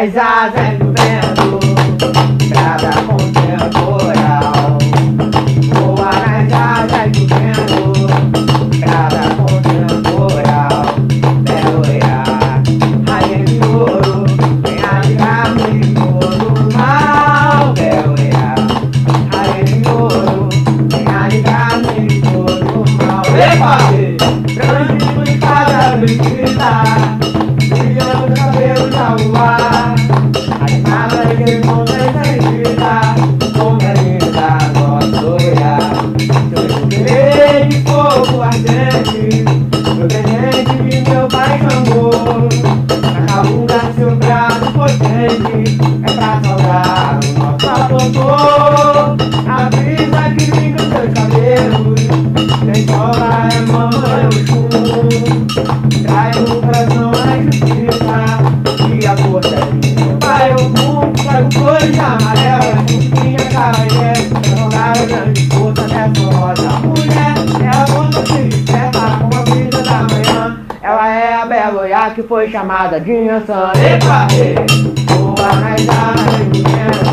nas asas do vento, brada contemporânea. Voa nas asas do vento, brada contemporânea. Beloia, rainha de ouro, todo mal. Beloia, rainha de ouro, vem a livrar-me todo mal. Grande Xangô. Na cabunda seu braço potente, é pra saudar o nosso doutor. A brisa que brinca seus cabelos, quem sobra é mamãe o chum. Traz no coração a justiça e a força de meu pai Ogum. Trago flores amarelas, minha cabaré, jogar grande força dessa rosa mulher. Foi chamada de Yansan. Epa, ei, voa nas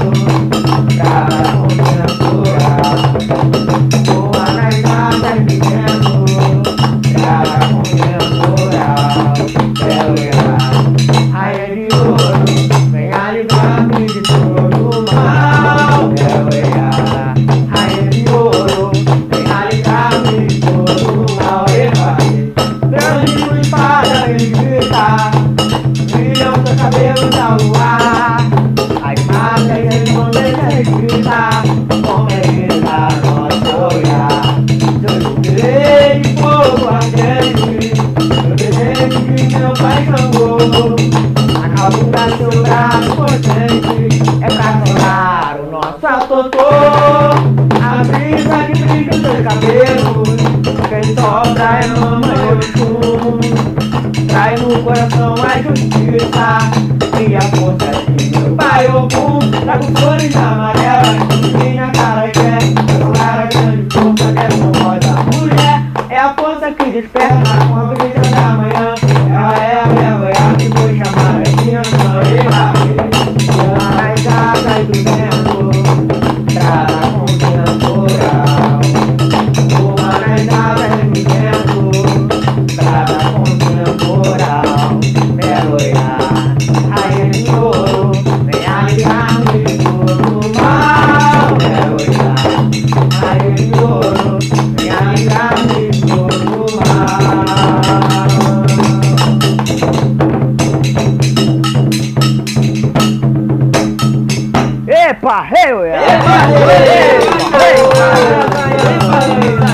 nosso totô. A brisa que brilha os seus cabelos, No coração a justiça e a força de meu pai Ogum. Trago flores amarelas, minha cara quer jogar a grande força dessa rosa mulher. É a força que desperta com ¡Epa! ¡Epa! ¡Epa! ¡Epa!